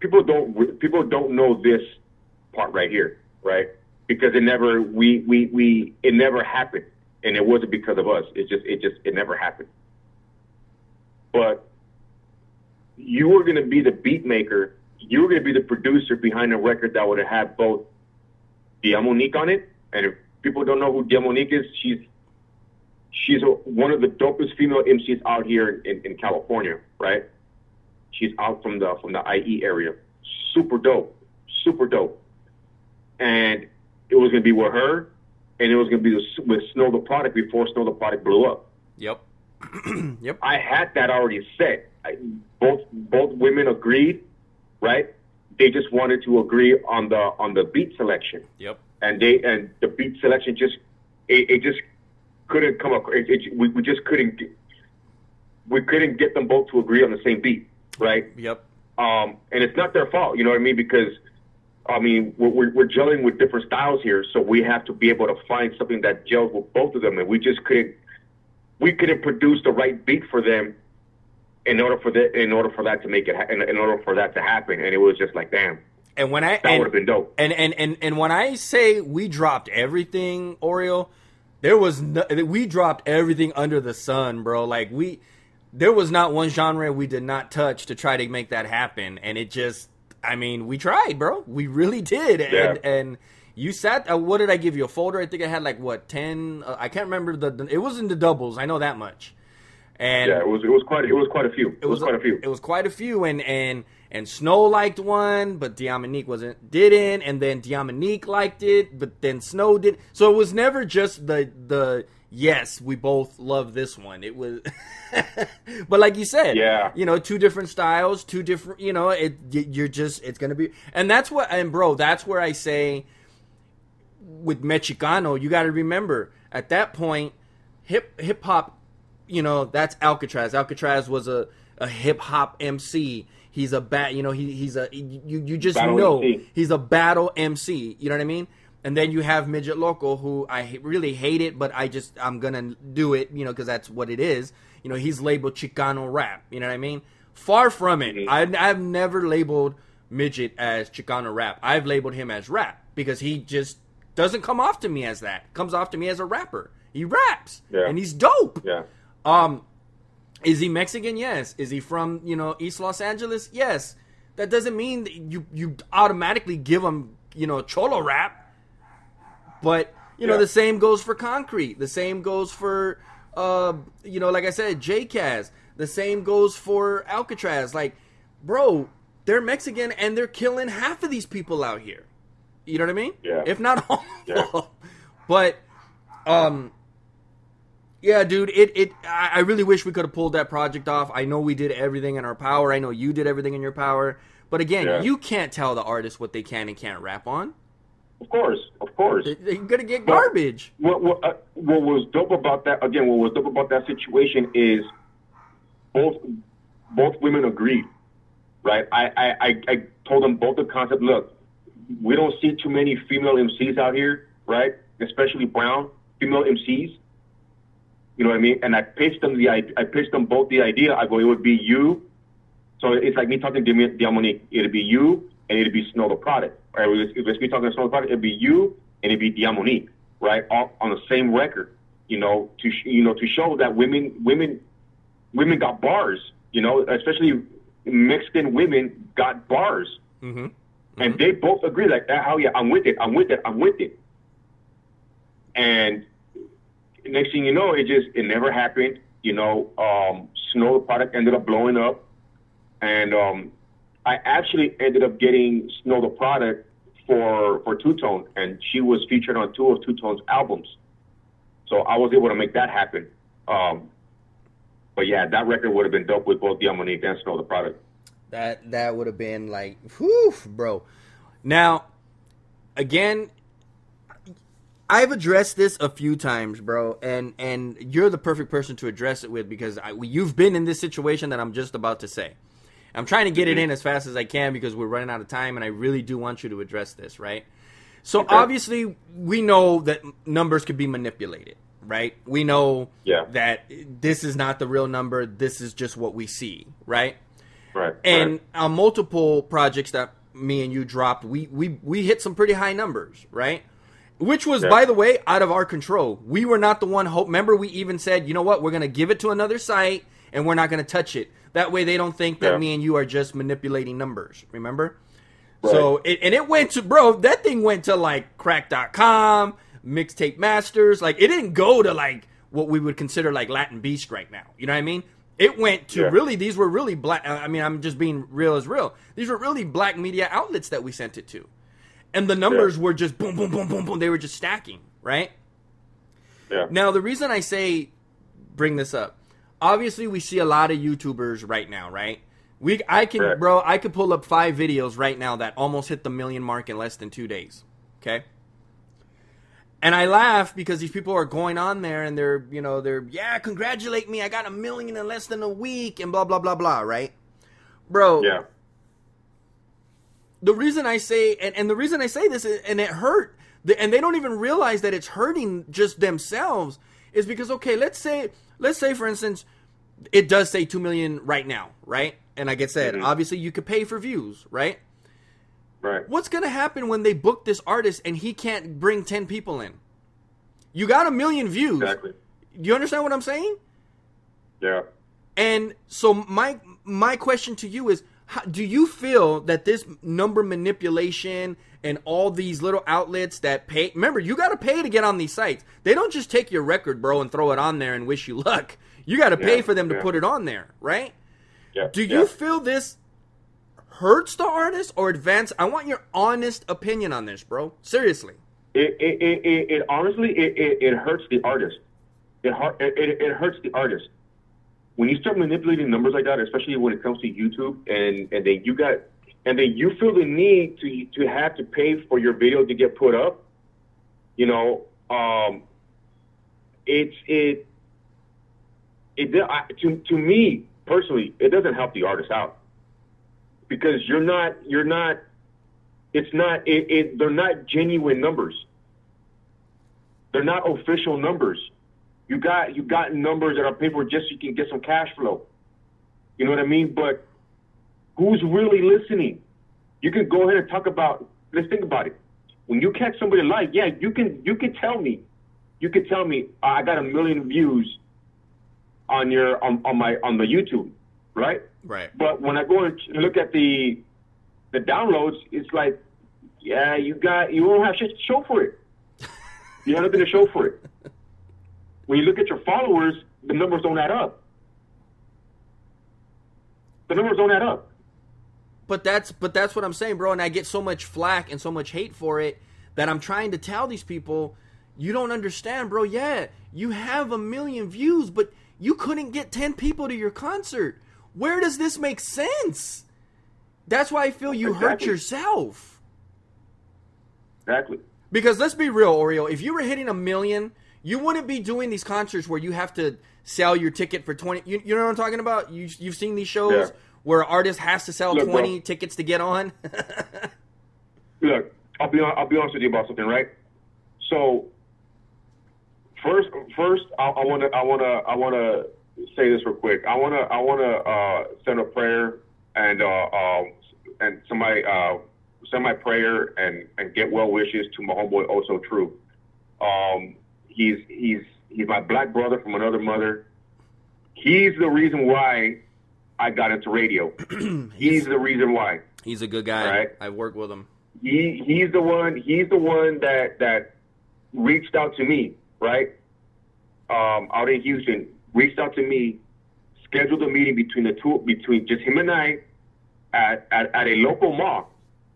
people don't people don't know this part right here, right? Because it never we we we it never happened, and it wasn't because of us. It just it just it never happened. But you were going to be the beat maker. You were going to be the producer behind a record that would have had both Diamonique on it. And if people don't know who Diamonique is, she's she's a, one of the dopest female MCs out here in, in California, right? She's out from the from the IE area. Super dope, super dope. And it was going to be with her, and it was going to be with- Snow Tha Product before Snow Tha Product blew up. Yep. yep. I had that already set. I, both both women agreed, right? They just wanted to agree on the on the beat selection, Yep. and they and the beat selection just it, it just couldn't come up. It, it, we, we just couldn't get, we couldn't get them both to agree on the same beat, right? Yep. Um, and it's not their fault, you know what I mean? Because I mean we're, we're we're with different styles here, so we have to be able to find something that gels with both of them, and we just couldn't we couldn't produce the right beat for them in order for that in order for that to make it ha- in, in order for that to happen, and it was just like damn, And when I that would have been dope. and and and and when I say we dropped everything, Oreo, there was no, we dropped everything under the sun, bro. Like we, there was not one genre we did not touch to try to make that happen, and it just, I mean, we tried, bro. We really did, and Yeah. and you sat. Uh, what did I give you a folder? I think I had like what ten? Uh, I can't remember the, the. It was in the doubles. I know that much. And Yeah, it was it was quite it was quite a few. It, was, quite a few. it was quite a few, and and and Snow liked one, but Diamonique wasn't didn't, and then Diamonique liked it, but then Snow didn't. So it was never just the the yes, we both love this one. It was, but like you said, Yeah. you know, two different styles, two different, you know, it you're just it's gonna be, and that's what, and bro, that's where I say with Mexicano, you got to remember at that point, hip hip hop, you know, that's Alcatraz. Alcatraz was a, a hip hop MC. He's a bat, you know, he, he's a you you just Battle know MC. he's a battle MC. You know what I mean? And then you have Midget Loco, who I really hate it, but I just I'm gonna do it, you know, because that's what it is. You know, he's labeled Chicano rap. You know what I mean? Far from it. I, I've never labeled Midget as Chicano rap. I've labeled him as rap because he just doesn't come off to me as that. Comes off to me as a rapper. He raps Yeah. and he's dope. yeah, Um, is he Mexican? Yes. Is he from you know East Los Angeles? Yes. That doesn't mean that you you automatically give him you know cholo rap. But you know Yeah. the same goes for Concrete. The same goes for uh you know like I said J Kaz. The same goes for Alcatraz. Like, bro, they're Mexican and they're killing half of these people out here. You know what I mean? Yeah. If not all. Yeah. but um yeah, dude, it it I I really wish we could have pulled that project off. I know we did everything in our power. I know you did everything in your power. But again, Yeah. you can't tell the artist what they can and can't rap on. Of course, of course. They're gonna get garbage. What what, uh, what was dope about that again? What was dope about that situation is both both women agreed, right? I, I, I, I told them both the concept. Look, we don't see too many female MCs out here, right? Especially brown female MCs. You know what I mean? And I pitched them the I, I pitched them both the idea. I go, it would be you. So it's like me talking to Diamonique. It'd be you and it'd be Snow Tha Product. Right? If it's me talking to the it'd be you and it'd be Diamonique, right? All on the same record. You know, to sh- you know to show that women women women got bars. You know, especially Mexican women got bars. Mm-hmm. And they both agree like, "Hell yeah, I'm with it. I'm with it. I'm with it." And next thing you know, it just it never happened. You know, um, Snow Tha Product ended up blowing up, and um, I actually ended up getting Snow Tha Product for for Two Tone, and she was featured on two of Two Tone's albums. So I was able to make that happen. Um, but yeah, that record would have been dope with both Diamonique and Snow Tha Product. That that would have been like, whew, bro. Now, again, I've addressed this a few times, bro, and and you're the perfect person to address it with because I, you've been in this situation that I'm just about to say. I'm trying to get it mm-hmm. in as fast as I can because we're running out of time, and I really do want you to address this, right? So Okay. obviously, we know that numbers could be manipulated, right? We know Yeah. that this is not the real number. This is just what we see, right? Right. And right. on multiple projects that me and you dropped, we we we hit some pretty high numbers, right? Which was, Yeah. by the way, out of our control. We were not the one. Hope. Remember, we even said, you know what? We're gonna give it to another site, and we're not gonna touch it. That way, they don't think that Yeah. me and you are just manipulating numbers. Remember? So, it, and it went to, bro, that thing went to like crack.com, mixtape masters. Like, it didn't go to like what we would consider like Latin Beast right now. You know what I mean? It went to Yeah. really, these were really black. I mean, I'm just being real as real. These were really black media outlets that we sent it to. And the numbers were just boom, boom, boom, boom, boom. They were just stacking, right? yeah. Now, the reason I say bring this up, obviously, we see a lot of YouTubers right now, right? We, I can, Correct. bro, I could pull up five videos right now that almost hit the million mark in less than two days. Okay. And I laugh because these people are going on there and they're, you know, they're, yeah, congratulate me. I got a million in less than a week and blah, blah, blah, blah, right? Bro, yeah. the reason I say, and, and the reason I say this, and it hurt, and they don't even realize that it's hurting just themselves, is because okay, let's say, let's say for instance, it does say two million right now, right? And like I said, Mhm. obviously you could pay for views, right? Right. What's gonna happen when they book this artist and he can't bring ten people in? You got a million views. Exactly. Do you understand what I'm saying? Yeah. And so my my question to you is how, do you feel that this number manipulation and all these little outlets that pay remember you got to pay to get on these sites. They don't just take your record bro and throw it on there and wish you luck. You got to pay Yeah, for them to yeah. put it on there, right? Yeah. Do you feel this hurts the artist or advance I want your honest opinion on this, bro. Seriously. it, it, it, it, it honestly it, it, it hurts the artist. It, it, it, it hurts the artist. When you start manipulating numbers like that, especially when it comes to YouTube, and and then you got and then you feel the need to to have to pay for your video to get put up, you know, um, it's it it I, to to me personally, it doesn't help the artist out. Because you're not you're not it's not it, it they're not genuine numbers. They're not official numbers. You got you got numbers that are for just so you can get some cash flow. You know what i mean? But who's really listening you can go ahead and talk about let's think about it when you catch somebody live yeah you can you can tell me you can tell me oh, i got a million views on your on, on my on the youtube right Right. but when I go and look at the the downloads, it's like, yeah, you got you don't have shit to show for it. You have nothing to show for it. When you look at your followers, the numbers don't add up. The numbers don't add up. But that's but that's what I'm saying, bro. And I get so much flack and so much hate for it that I'm trying to tell these people, you don't understand, bro. Yeah, you have a million views, but you couldn't get ten people to your concert. Where does this make sense? That's why I feel you hurt yourself. Exactly. Because let's be real, Oreo. If you were hitting a million, you wouldn't be doing these concerts where you have to sell your ticket for twenty. You, you know what I'm talking about? You you've seen these shows Yeah. Where an artist has to sell Look, bro. twenty tickets to get on? Look, I'll be I'll be honest with you about something, right? So first, first, I want to I want to I want to say this real quick. I want to I want to uh, send a prayer and uh, um, and somebody uh, send my prayer and and get well wishes to my homeboy Also True. Um, he's he's he's my black brother from another mother. He's the reason why I got into radio. he's the reason why He's a good guy. Right? I worked with him. he he's the one he's the one that that reached out to me right um out in houston reached out to me scheduled a meeting between the two between just him and i at at, at a local mall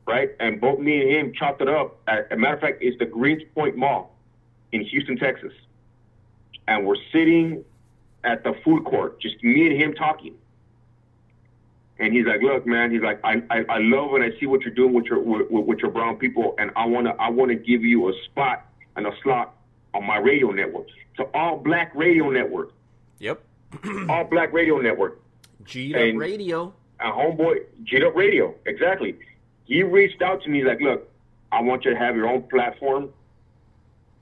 right and both me and him chopped it up at, a matter of fact it's the greens point mall in houston texas and we're sitting at the food court just me and him talking and he's like, "Look, man," he's like, "I I, I love and I see what you're doing with your with, with your brown people, and I wanna I wanna give you a spot and a slot on my radio network, it's an all black radio network, Yep. all black radio network, G up radio. a homeboy G Up Radio, exactly. He reached out to me he's like, "Look, I want you to have your own platform.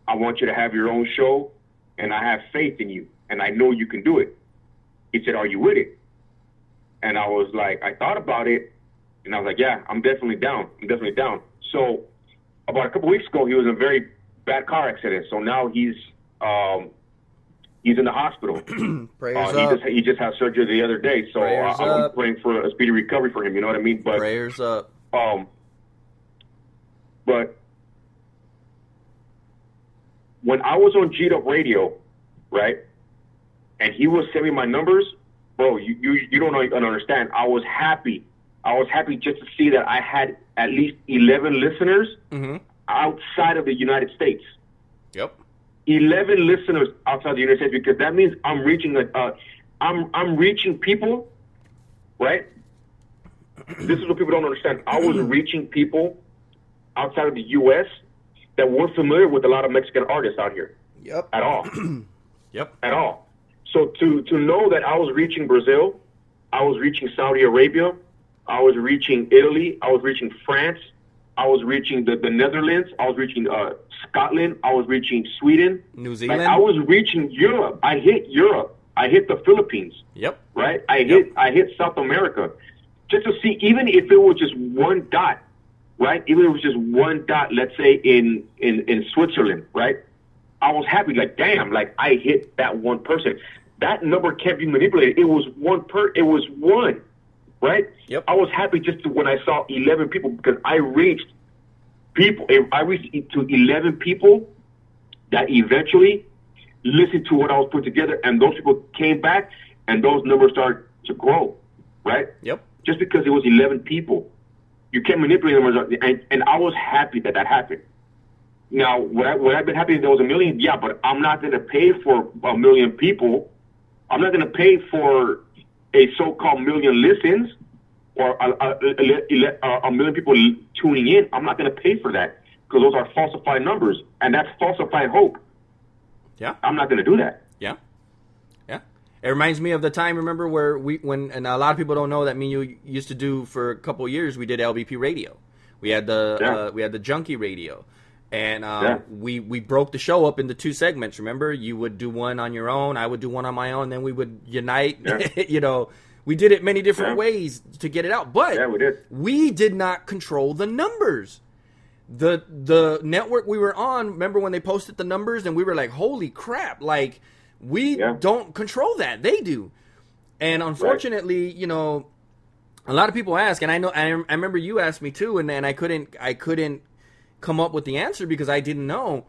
I want you to have your own show, and I have faith in you, and I know you can do it." He said, "Are you with it?" And I was like, I thought about it, and I was like, yeah, I'm definitely down. I'm definitely down. So about a couple weeks ago, he was in a very bad car accident. So now he's um, he's in the hospital. Prayers Uh, he up. just he just had surgery the other day. So uh, I'm up. praying for a speedy recovery for him. You know what I mean? But Prayers up. um, but when I was on G'd Up Radio, right, and he was sending me my numbers, bro, you, you you don't know, you don't understand. I was happy. I was happy just to see that I had at least eleven listeners Mm-hmm. outside of the United States. Yep. 11 listeners outside the United States because that means I'm reaching a, uh, I'm I'm reaching people, right? This is what people don't understand. I was reaching people outside of the U.S. that weren't familiar with a lot of Mexican artists out here Yep. at all, Yep. at all. So to to know that I was reaching Brazil, I was reaching Saudi Arabia, I was reaching Italy, I was reaching France, I was reaching the, the Netherlands, I was reaching uh, Scotland, I was reaching Sweden. New Like Zealand. I was reaching Europe. I hit Europe. I hit the Philippines. Yep. Right. I hit I hit South America. Just to see, even if it was just one dot, right? Even if it was just one dot, let's say in in in Switzerland, right? I was happy. Like, damn, like I hit that one person. That number can't be manipulated. It was one per. It was one, right? Yep. I was happy just to, when I saw eleven people because I reached people. I reached to eleven people that eventually listened to what I was putting together, and those people came back, and those numbers started to grow, right? Yep. Just because it was 11 people, you can't manipulate numbers, and, and I was happy that that happened. Now, would I, would I have been happy if there was a million? Yeah, but I'm not going to pay for a million people. I'm not going to pay for a so-called million listens or a, a, a, a, million people tuning in. I'm not going to pay for that because those are falsified numbers, and that's falsified hope. Yeah. I'm not going to do that. Yeah. Yeah. It reminds me of the time, remember, where we, when, and a lot of people don't know that me and you used to do for a couple of years, we did LBP radio. We had the, Yeah. uh, we had the junkie radio. And um, Yeah. we, we broke the show up into two segments. Remember, you would do one on your own, I would do one on my own, then we would unite. Yeah. you know, we did it many different Yeah. ways to get it out. But we did. we did not control the numbers. The the network we were on, remember when they posted the numbers and we were like, "Holy crap!" Like we Yeah. don't control that; they do. And unfortunately, you know, a lot of people ask, and I know I, I remember you asked me too, and and I couldn't I couldn't come up with the answer because I didn't know.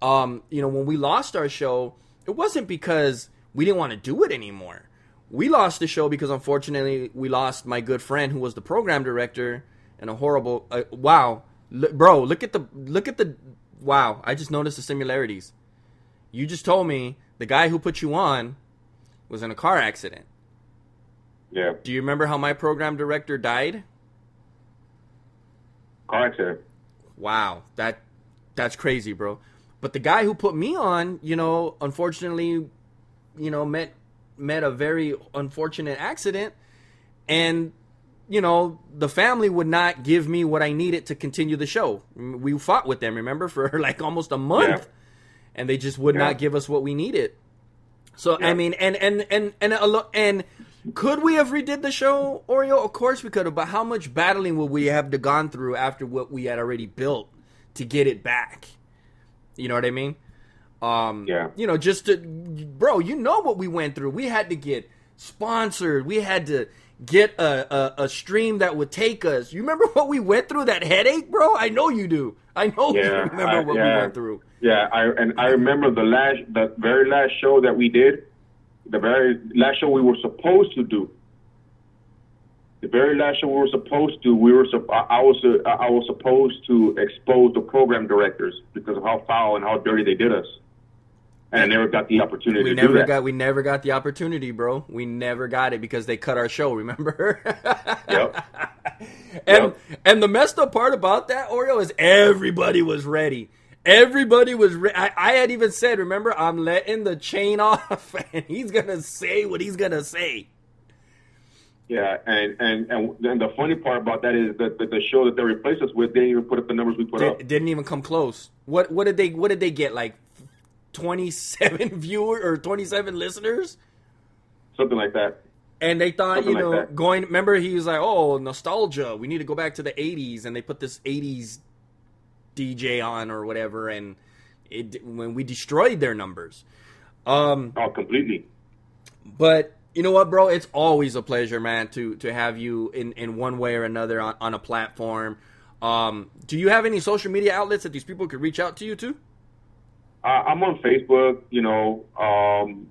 Um, you know, when we lost our show, it wasn't because we didn't want to do it anymore. We lost the show because unfortunately we lost my good friend who was the program director and a horrible uh, wow, L- bro, look at the look at the wow, I just noticed the similarities. You just told me the guy who put you on was in a car accident. Yeah, Do you remember how my program director died? car accident. Wow, that that's crazy, bro. But the guy who put me on, you know, unfortunately, you know, met met a very unfortunate accident, and you know, the family would not give me what I needed to continue the show. We fought with them, remember, for like almost a month, Yeah. and they just would Yeah. not give us what we needed. So I mean, and and and and a lo- and could we have redid the show, Oreo? Of course we could have. But how much battling would we have to gone through after what we had already built to get it back? You know what I mean? Um, Yeah. You know, just to, bro, you know what we went through. We had to get sponsored. We had to get a, a, a stream that would take us. You remember what we went through? That headache, bro. I know you do. I know you remember I- what yeah. we went through. Yeah, I and I remember the last, the very last show that we did, the very last show we were supposed to do. The very last show we were supposed to, we were. I was. uh, I was supposed to expose the program directors because of how foul and how dirty they did us, and I never got the opportunity We to never do that. got we never got the opportunity, bro. We never got it because they cut our show, remember? Yep. And Yep. and the messed up part about that Oreo is everybody was ready. Everybody was. Re- I, I had even said, remember, I'm letting the chain off, and he's gonna say what he's gonna say. Yeah, and and and, and the funny part about that is that the, the show that they replaced us with, didn't even put up the numbers we put up. Did, didn't even come close. What what did they what did they get like? Twenty seven viewer or twenty seven listeners, Something like that. and they thought Something you know like going. Remember, he was like, "Oh, nostalgia. We need to go back to the '80s," and they put this '80s DJ on or whatever, and it when we destroyed their numbers. Um, Oh, completely. but you know what, bro? It's always a pleasure, man, to to have you in in one way or another on, on a platform. Um, do you have any social media outlets that these people could reach out to you to? Uh, I'm on Facebook, you know, um,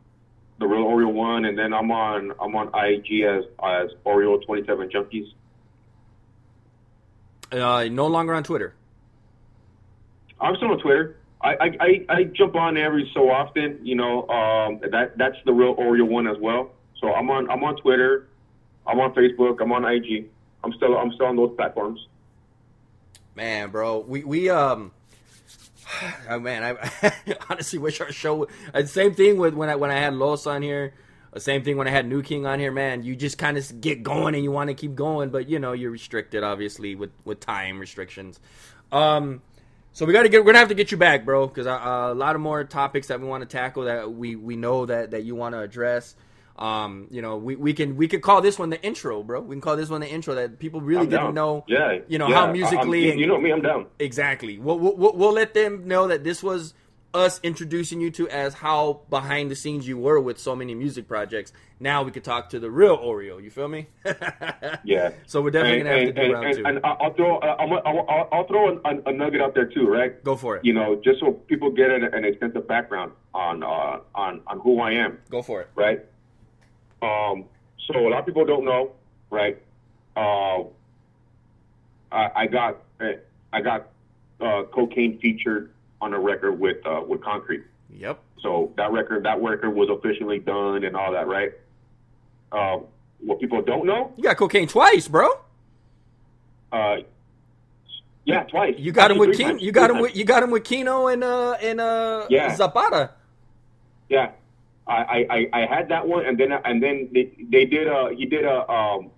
the real Oreo one, and then I'm on I'm on IG as as Oreo 27 Junkies. Uh, no longer on Twitter. I'm still on Twitter. I, I, I, I jump on every so often, you know. Um, that that's the real Oreo one as well. So I'm on I'm on Twitter, I'm on Facebook, I'm on IG. I'm still I'm still on those platforms. Man, bro, we we um, oh man, I honestly wish our show. uh, Same thing with when I when I had Los on here. uh, Same thing when I had New King on here. Man, you just kind of get going and you want to keep going, but you know you're restricted, obviously, with with time restrictions. Um, so we got to get. We're gonna have to get you back, bro, because uh, a lot of more topics that we want to tackle that we we know that that you want to address. Um, you know, we, we can we could call this one the intro, bro. We can call this one the intro that people really I'm didn't down. know. Yeah, you know yeah. how I'm- musically. you, you know me, I'm down. Exactly. We'll, we'll, we'll let them know that this was us introducing you to as how behind the scenes you were with so many music projects. Now we could talk to the real Oreo. You feel me? Yeah. So we're definitely gonna have to do and, round and, two. And I'll throw uh, I'm, I'll, I'll, I'll throw a, a nugget out there too, right? Go for it. You know, just so people get an, an extensive background on uh, on on who I am, Go for it. right? Um, so a lot of people don't know, right? Uh, I, I got I got uh, Kokane featured on a record with uh, with Concrete. Yep. So that record that record was officially done and all that, right? Uh, what people don't know, You got Kokane twice, bro. uh, yeah, twice. You got him with Kino. times. You got Three him with you got him with Kino and uh and uh Yeah. Zapata. Yeah, I, I, I- I had that one, and then and then they, they did a he did a um.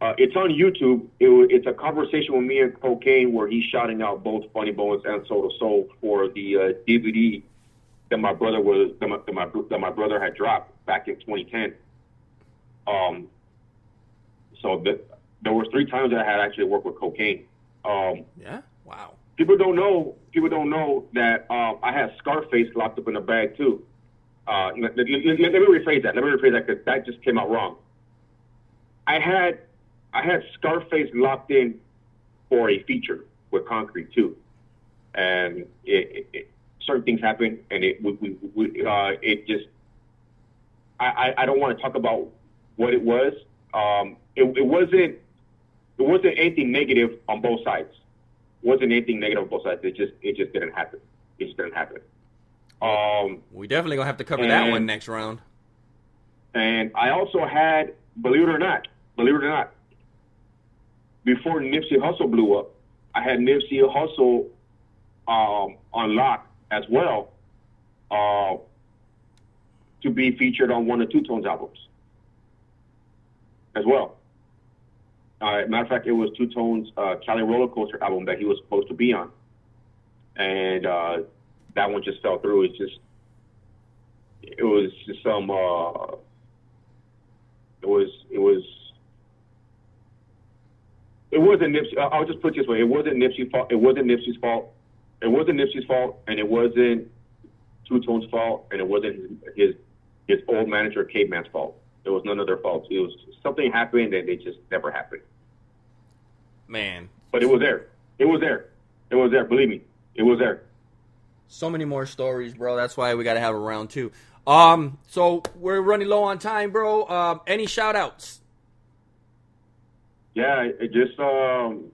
Uh, it's on YouTube. It, it's a conversation with me and Kokane where he's shouting out both Funny Bones and Soul to Soul for the uh, DVD that my brother was that my, that my that my brother had dropped back in 2010. Um. So the, there was three times that I had actually worked with Kokane. Um, Yeah. Wow. people don't know people don't know that um, I had Scarface locked up in a bag too. Uh, let, let- let- let me rephrase that. Let me rephrase that because that just came out wrong. I had I had Scarface locked in for a feature with Concrete too, and it, it, it, certain things happened, and it we, we, we, uh, it just I, I, I don't want to talk about what it was. Um, it, it wasn't it wasn't anything negative on both sides wasn't anything negative on both sides. It just it just didn't happen. It just didn't happen. Um, We definitely gonna have to cover that one next round. and I also had, believe it or not, believe it or not, before Nipsey Hussle blew up, I had Nipsey Hussle um, on lock as well uh, to be featured on one of Two Tones albums as well. Uh, matter of fact, it was Two Tones' uh, Cali Roller Coaster album that he was supposed to be on, and uh, that one just fell through. It's just, it was just some, uh, it was, it was, it wasn't Nipsey. uh, I'll just put it this way: it wasn't Nipsey's fault. It wasn't Nipsey's fault. It wasn't Nipsey's fault, and it wasn't Two Tones' fault, and it wasn't his his, his old manager Caveman's fault. It was none of their faults. It was something happened, and it just never happened. Man, But it was there. It was there. It was there. Believe me, it was there. so many more stories, bro. That's why we got to have a round two. Um, so we're running low on time, bro. Um, any shout outs? Yeah, it just um,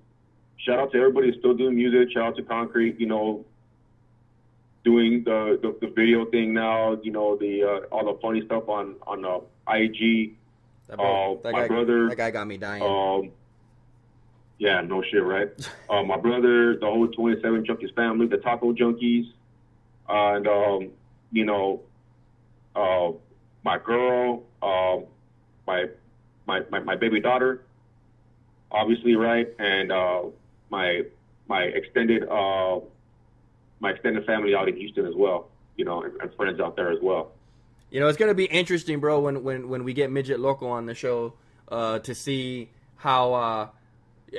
shout out to everybody who's still doing music. Shout out to Concrete. You know, doing the the, the video thing now. You know, the uh, all the funny stuff on on uh, IG. That, Uh, that my guy, brother- that guy got me dying. Um, yeah, no shit, right? uh, my brother, the whole 27 Junkies family, the Taco Junkies, and um, you know, uh, my girl, um, my, my my my baby daughter, obviously, right, and uh, my my extended uh, my extended family out in Houston as well, you know, and, and friends out there as well. You know, it's gonna be interesting, bro, when when when we get Midget Loco on the show, uh, to see how. Uh,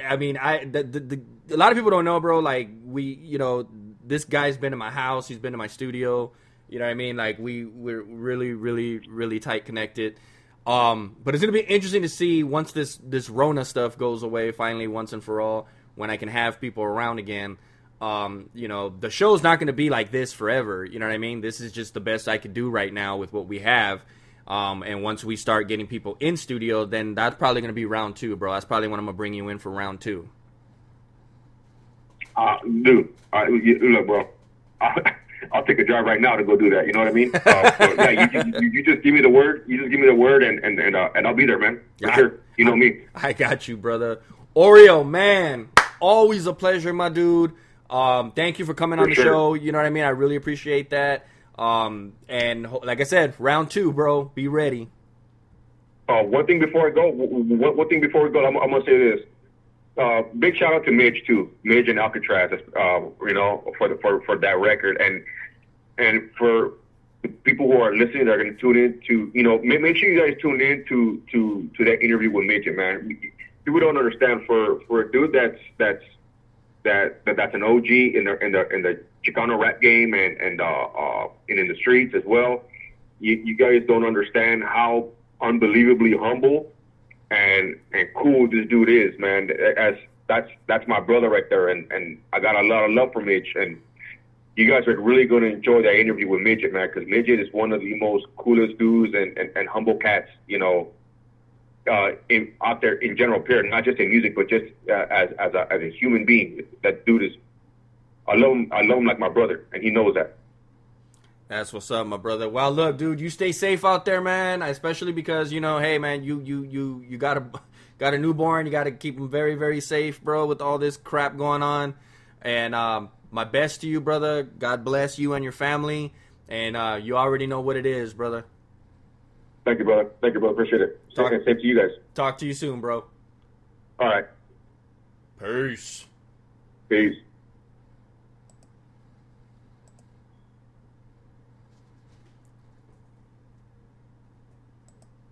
I mean, I the, the, the a lot of people don't know, bro. Like we, you know, this guy's been in my house. He's been in my studio. You know what I mean? Like we we're really really really tight connected. Um, but it's gonna be interesting to see once this this Rona stuff goes away finally once and for all. When I can have people around again. Um, you know, the show's not to be like this forever. You know what I mean? This is just the best I could do right now with what we have. Um, and once we start getting people in studio, then that's probably to be round two, bro. That's probably when I'm to bring you in for round two. Uh, dude, look, bro, I'll, take a drive right now to go do that. You know what I mean? Uh, so, yeah, you, you, you just give me the word. You just give me the word, and and and, uh, and I'll be there, man. For Yeah. sure. You know me. I got you, brother. Oreo, man, always a pleasure, my dude. Um, thank you for coming on the sure. show. You know what I mean? I really appreciate that. Um, and ho- like I said, round two, bro. Be ready. Uh, one thing before I go, one, one thing before we go, I'm, I'm gonna say this. Uh, big shout out to Midge too, Midge and Alcatraz. Uh, you know, for the, for for that record, and and for the people who are listening, that are gonna tune in to, you know, make, make sure you guys tune in to to to that interview with Midge, man. People don't understand for for a dude that's that's that, that that's an OG in the in the in the Chicano rap game and and uh, uh and in the streets as well. You, you guys don't understand how unbelievably humble and and cool this dude is, man. As that's that's my brother right there, and and I got a lot of love for Mitch, and you guys are really going to enjoy that interview with Midget, man, because Midget is one of the most coolest dudes and and, and humble cats, you know, uh, in out there in general, period, not just in music, but just uh, as as a as a human being. That dude is, I love him. I love him like my brother, and he knows that. That's what's up, my brother. Well, look, dude, you stay safe out there, man. Especially because you know, hey, man, you you you you got a got a newborn. You got to keep him very very safe, bro, with all this crap going on. And um, my best to you, brother. God bless you and your family. And uh, you already know what it is, brother. Thank you, brother. Thank you, brother. Appreciate it. Talk- Same to you guys. Talk to you soon, bro. All right. Peace. Peace.